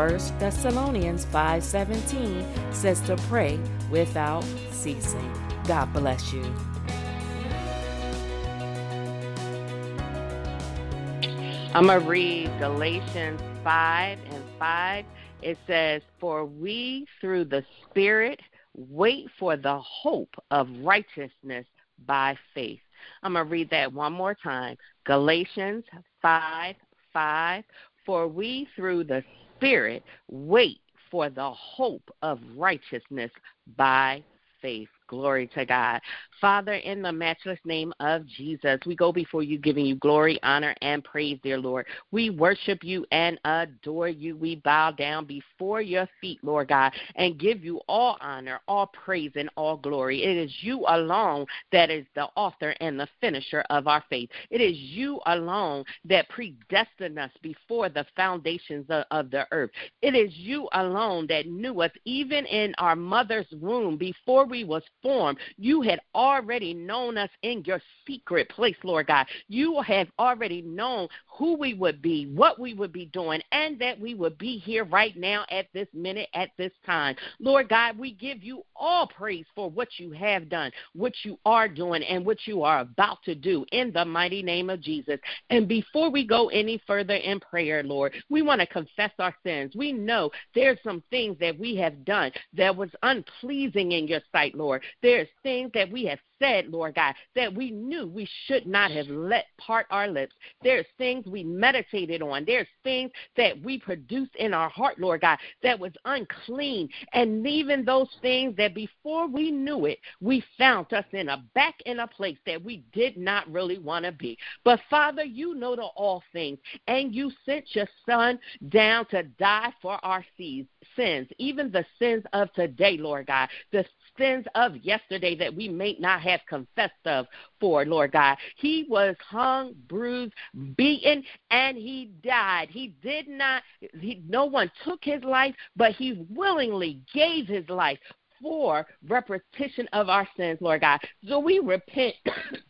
1 Thessalonians 5:17 says to pray without ceasing. God bless you. I'm going to read Galatians 5 and 5. It says, For we through the Spirit wait for the hope of righteousness by faith. I'm going to read that one more time. Galatians 5 5. For we through the Spirit wait for the hope of righteousness by faith. Glory to God. Father, in the matchless name of Jesus, we go before you, giving you glory, honor, and praise, dear Lord. We worship you and adore you. We bow down before your feet, Lord God, and give you all honor, all praise, and all glory. It is you alone that is the author and the finisher of our faith. It is you alone that predestined us before the foundations of, the earth. It is you alone that knew us even in our mother's womb before we was formed. You had already known us in your secret place, Lord God. You have already known who we would be, what we would be doing, and that we would be here right now at this minute, at this time. Lord God, we give you all praise for what you have done, what you are doing, and what you are about to do in the mighty name of Jesus. And before we go any further in prayer, Lord, we want to confess our sins. We know there's some things that we have done that was unpleasing in your sight, Lord. There's things that we have said, Lord God, that we knew we should not have let part our lips. There's things we meditated on. There's things that we produced in our heart, Lord God, that was unclean. And even those things that before we knew it, we found us in a back in a place that we did not really want to be. But Father, you know the all things, and you sent your son down to die for our sins, even the sins of today, Lord God, the sins of yesterday that we may not have confessed of for, Lord God. He was hung, bruised, beaten, and he died. He did not, he, no one took his life, but he willingly gave his life for repetition of our sins, Lord God. So we repent.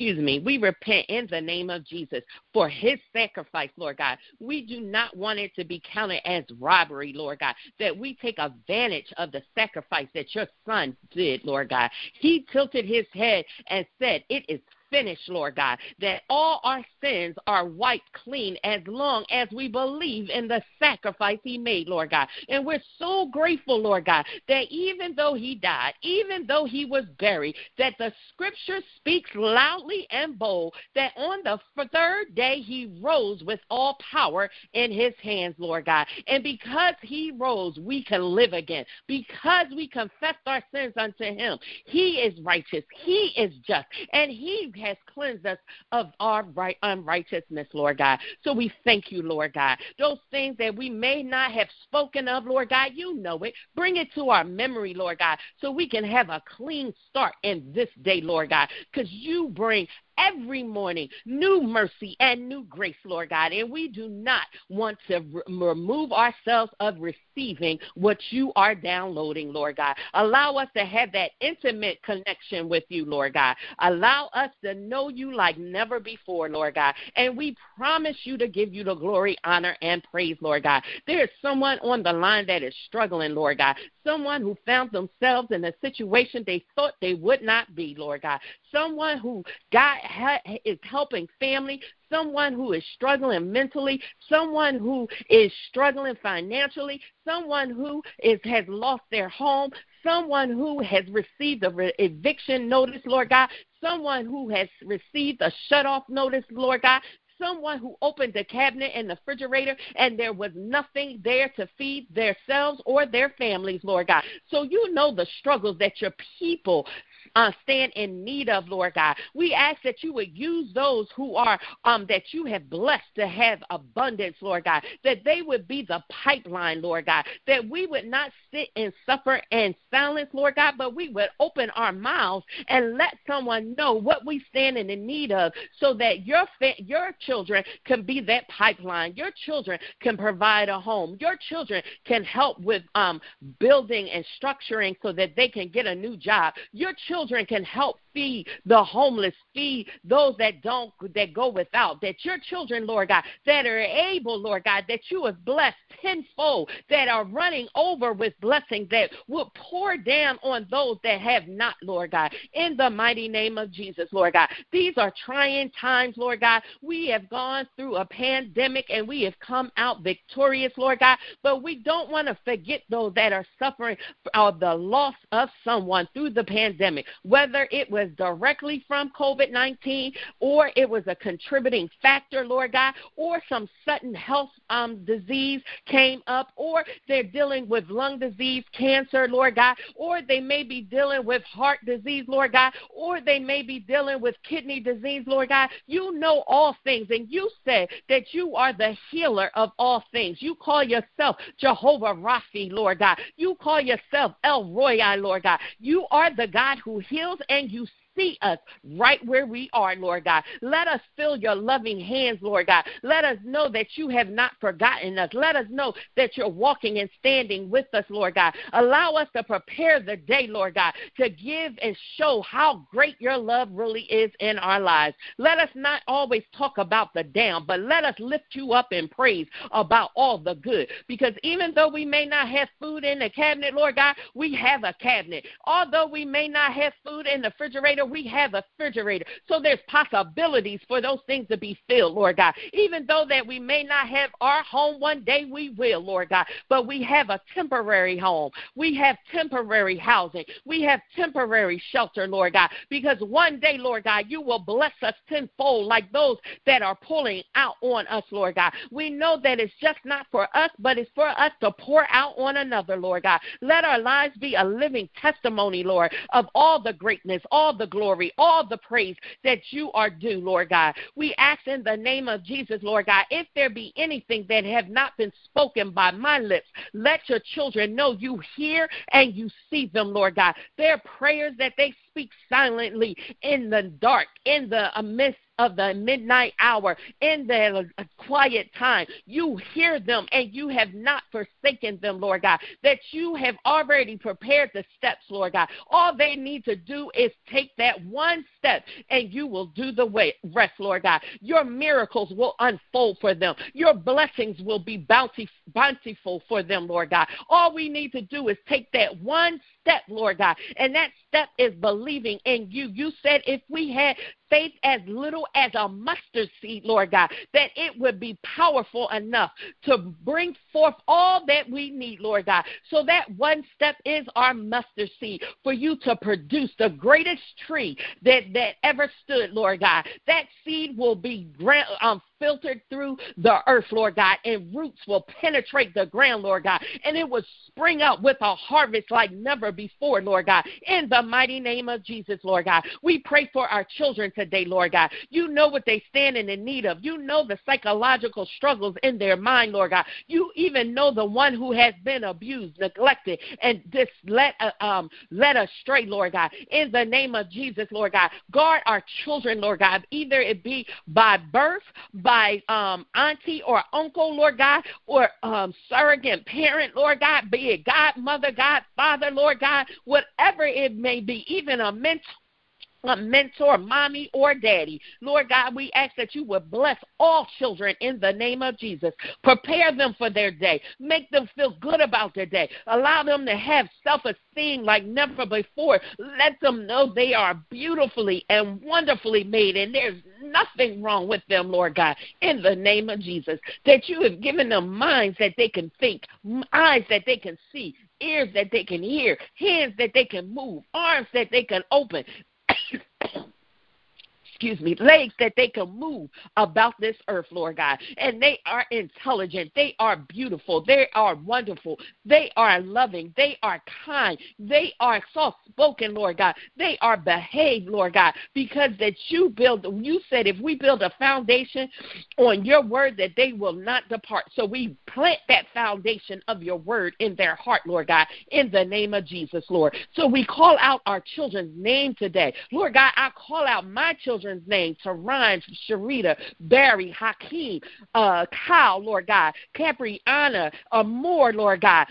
excuse me, we repent in the name of Jesus for his sacrifice, Lord God. We do not want it to be counted as robbery, Lord God, that we take advantage of the sacrifice that your son did, Lord God. He tilted his head and said, It is finished, Lord God, that all our sins are wiped clean as long as we believe in the sacrifice He made, Lord God. And we're so grateful, Lord God, that even though He died, even though He was buried, that the scripture speaks loudly and bold that on the third day He rose with all power in His hands, Lord God. And because He rose, we can live again. Because we confessed our sins unto Him, He is righteous, He is just, and He has cleansed us of our right unrighteousness, Lord God. So we thank you, Lord God. Those things that we may not have spoken of, Lord God, you know it. Bring it to our memory, Lord God, so we can have a clean start in this day, Lord God, because you bring every morning new mercy and new grace, Lord God. And we do not want to re- remove ourselves of receiving what you are downloading, Lord God. Allow us to have that intimate connection with you, Lord God. Allow us to know you like never before, Lord God. And we promise you to give you the glory, honor, and praise, Lord God. There is someone on the line that is struggling, Lord God. Someone who found themselves in a situation they thought they would not be, Lord God. Someone who, God, is helping family, someone who is struggling mentally, someone who is struggling financially, someone who is has lost their home, someone who has received a re- eviction notice, Lord God, someone who has received a shut off notice, Lord God, someone who opened the cabinet and the refrigerator and there was nothing there to feed themselves or their families, Lord God. So you know the struggles that your people uh, stand in need of, Lord God. We ask that you would use those who are um, that you have blessed to have abundance, Lord God, that they would be the pipeline, Lord God, that we would not sit and suffer in silence, Lord God, but we would open our mouths and let someone know what we stand in need of so that your your children can be that pipeline. Your children can provide a home. Your children can help with um, building and structuring so that they can get a new job. Your children can help feed the homeless, feed those that don't that go without. That your children, Lord God, that are able, Lord God, that you have blessed tenfold, that are running over with blessings that will pour down on those that have not, Lord God. In the mighty name of Jesus, Lord God. These are trying times, Lord God. We have gone through a pandemic and we have come out victorious, Lord God. But we don't want to forget those that are suffering of the loss of someone through the pandemic, whether it was directly from COVID 19 or it was a contributing factor, Lord God, or some sudden health um, disease came up, or they're dealing with lung disease, cancer, Lord God, or they may be dealing with heart disease, Lord God, or they may be dealing with kidney disease, Lord God. You know all things, and you say that you are the healer of all things. You call yourself Jehovah Rapha, Lord God. You call yourself El Roi, Lord God. You are the God who heals and you see us right where we are, Lord God. Let us feel your loving hands, Lord God. Let us know that you have not forgotten us. Let us know that you're walking and standing with us, Lord God. Allow us to prepare the day, Lord God, to give and show how great your love really is in our lives. Let us not always talk about the down, but let us lift you up in praise about all the good. Because even though we may not have food in the cabinet, Lord God, we have a cabinet. Although we may not have food in the refrigerator, we have a refrigerator. So there's possibilities for those things to be filled, Lord God. Even though that we may not have our home one day, we will, Lord God. But we have a temporary home. We have temporary housing. We have temporary shelter, Lord God. Because one day, Lord God, you will bless us tenfold like those that are pulling out on us, Lord God. We know that it's just not for us, but it's for us to pour out on another, Lord God. Let our lives be a living testimony, Lord, of all the greatness, all the glory, all the praise that you are due, Lord God. We ask in the name of Jesus, Lord God, if there be anything that have not been spoken by my lips, let your children know you hear and you see them, Lord God. Their prayers that they speak silently in the dark, in the midst of the midnight hour, in the quiet time. You hear them and you have not forsaken them, Lord God, that you have already prepared the steps, Lord God. All they need to do is take that one step and you will do the way, rest, Lord God. Your miracles will unfold for them. Your blessings will be bountiful for them, Lord God. All we need to do is take that one step, Lord God. And that step is believing in you. You said if we had faith as little as a mustard seed, Lord God, that it would be powerful enough to bring forth all that we need, Lord God. So that one step is our mustard seed for you to produce the greatest tree that, that ever stood, Lord God. That seed will be um, filtered through the earth, Lord God, and roots will penetrate the ground, Lord God, and it will spring up with a harvest like never before, Lord God. In the mighty name of Jesus, Lord God, we pray for our children today, Lord God. You know what they stand in need of. You know the psychological struggles in their mind, Lord God. You even know the one who has been abused, neglected, and just let uh, um led astray, Lord God. In the name of Jesus, Lord God, guard our children, Lord God. Either it be by birth, by um auntie or uncle, Lord God, or um surrogate parent, Lord God, be it godmother, godfather, Lord God, whatever it may be, even a mentor a mentor, mommy, or daddy. Lord God, we ask that you would bless all children in the name of Jesus. Prepare them for their day. Make them feel good about their day. Allow them to have self esteem like never before. Let them know they are beautifully and wonderfully made, and there's nothing wrong with them, Lord God, in the name of Jesus. That you have given them minds that they can think, eyes that they can see, ears that they can hear, hands that they can move, arms that they can open, excuse me, legs that they can move about this earth, Lord God. And they are intelligent. They are beautiful. They are wonderful. They are loving. They are kind. They are soft spoken, Lord God. They are behaved, Lord God, because that you build, you said if we build a foundation on your word, that they will not depart. So we plant that foundation of your word in their heart, Lord God, in the name of Jesus, Lord. So we call out our children's name today. Lord God, I call out my children children's names Sharita, Barry, Hakeem, uh, Kyle, Lord God, Capriana, Amore, Lord God,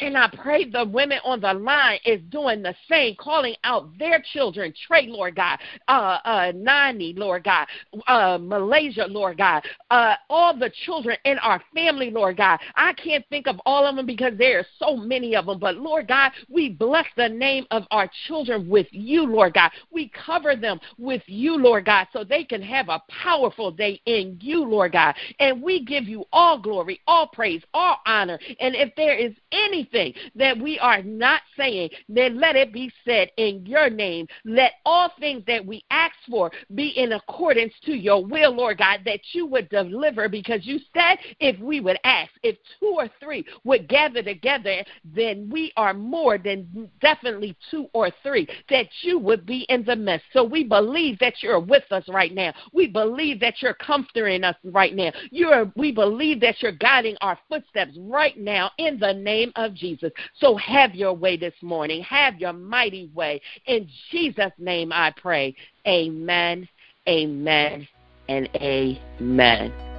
and I pray the women on the line is doing the same, calling out their children, Trey, Lord God, uh, uh, Nani, Lord God, uh, Malaysia, Lord God, uh, all the children in our family, Lord God. I can't think of all of them because there are so many of them, but Lord God, we bless the name of our children with you, Lord God. We cover them with you, Lord God, so they can have a powerful day in you, Lord God. And we give you all glory, all praise, all honor. And if there is anything, that we are not saying, then let it be said in your name. Let all things that we ask for be in accordance to your will, Lord God, that you would deliver because you said if we would ask, if two or three would gather together, then we are more than definitely two or three, that you would be in the midst. So we believe that you're with us right now. We believe that you're comforting us right now. You're, we believe that you're guiding our footsteps right now in the name of Jesus. So have your way this morning. Have your mighty way. In Jesus' name I pray. Amen, amen, and amen.